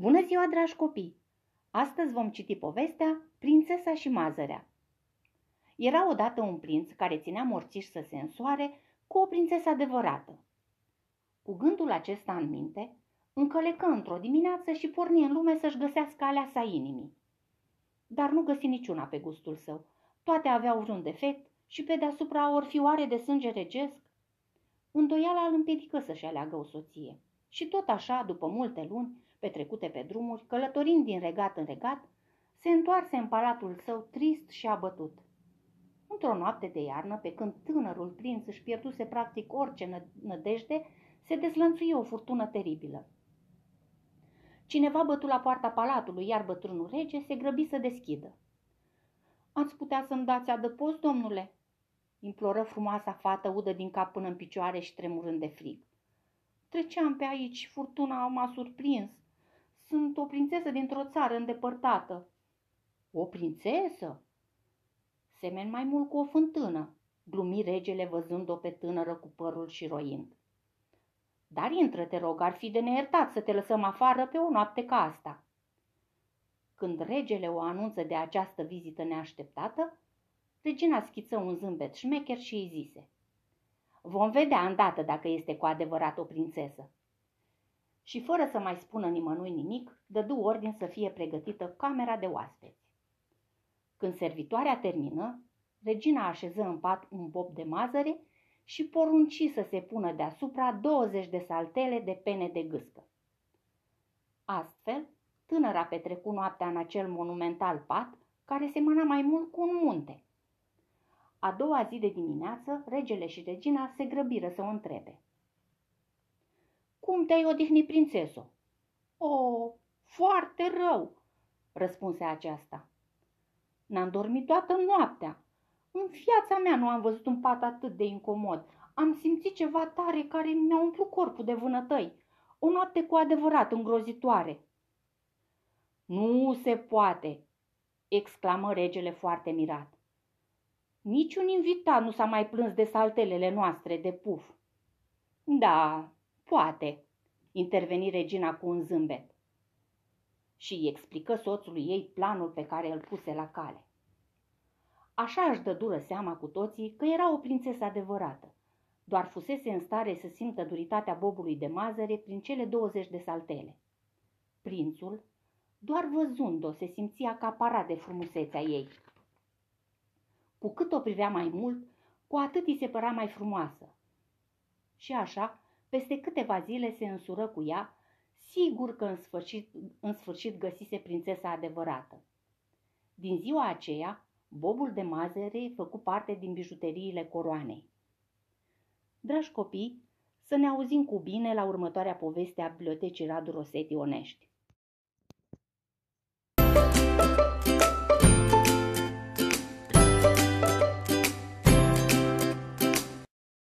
ziua, dragi copii! Astăzi vom citi povestea Prințesa și Mazărea. Era odată un prinț care ținea morțiș să se însoare cu o prințesă adevărată. Cu gândul acesta în minte, încălecă într-o dimineață și porni în lume să-și găsească alea sa inimii. Dar nu găsi niciuna pe gustul său. Toate aveau vreun defect și pe deasupra ori fioare de sânge regesc. Îndoiala îl împiedică să-și aleagă o soție. Și tot așa, după multe luni, petrecute pe drumuri, călătorind din regat în regat, se întoarse în palatul său trist și abătut. Într-o noapte de iarnă, pe când tânărul prinț își pierduse practic orice nădejde, se dezlănțuie o furtună teribilă. Cineva bătu la poarta palatului, iar bătrânul rege se grăbi să deschidă. Ați putea să-mi dați adăpost, domnule?" imploră frumoasa fată udă din cap până în picioare și tremurând de frig. Treceam pe aici, furtuna m-a surprins. Sunt o prințesă dintr-o țară îndepărtată. O prințesă? Semen mai mult cu o fântână, glumi regele văzând-o pe tânără cu părul și roind. Dar intră, te rog, ar fi de neiertat să te lăsăm afară pe o noapte ca asta. Când regele o anunță de această vizită neașteptată, regina schiță un zâmbet șmecher și îi zise – Vom vedea îndată dacă este cu adevărat o prințesă. Și fără să mai spună nimănui nimic, dădu ordin să fie pregătită camera de oaspeți. Când servitoarea termină, regina așeză în pat un bob de mazăre și porunci să se pună deasupra 20 de saltele de pene de gâscă. Astfel, tânăra petrecu noaptea în acel monumental pat, care semăna mai mult cu un munte. A doua zi de dimineață, regele și regina se grăbiră să o întrebe. Cum te-ai odihnit, prințeso?" O, foarte rău!" răspunse aceasta. N-am dormit toată noaptea. În viața mea nu am văzut un pat atât de incomod. Am simțit ceva tare care mi-a umplut corpul de vânătăi. O noapte cu adevărat îngrozitoare. Nu se poate, exclamă regele foarte mirat. Niciun invitat nu s-a mai plâns de saltelele noastre de puf. Da, poate, interveni regina cu un zâmbet. Și îi explică soțului ei planul pe care îl puse la cale. Așa își dă dură seama cu toții că era o prințesă adevărată. Doar fusese în stare să simtă duritatea bobului de mazăre prin cele 20 de saltele. Prințul, doar văzând-o, se simțea acaparat de frumusețea ei. Cu cât o privea mai mult, cu atât îi se părea mai frumoasă. Și așa, peste câteva zile se însură cu ea, sigur că în sfârșit, în sfârșit găsise prințesa adevărată. Din ziua aceea, bobul de mazăre făcu parte din bijuteriile coroanei. Dragi copii, să ne auzim cu bine la următoarea poveste a Bibliotecii Radu Rosetti Onești.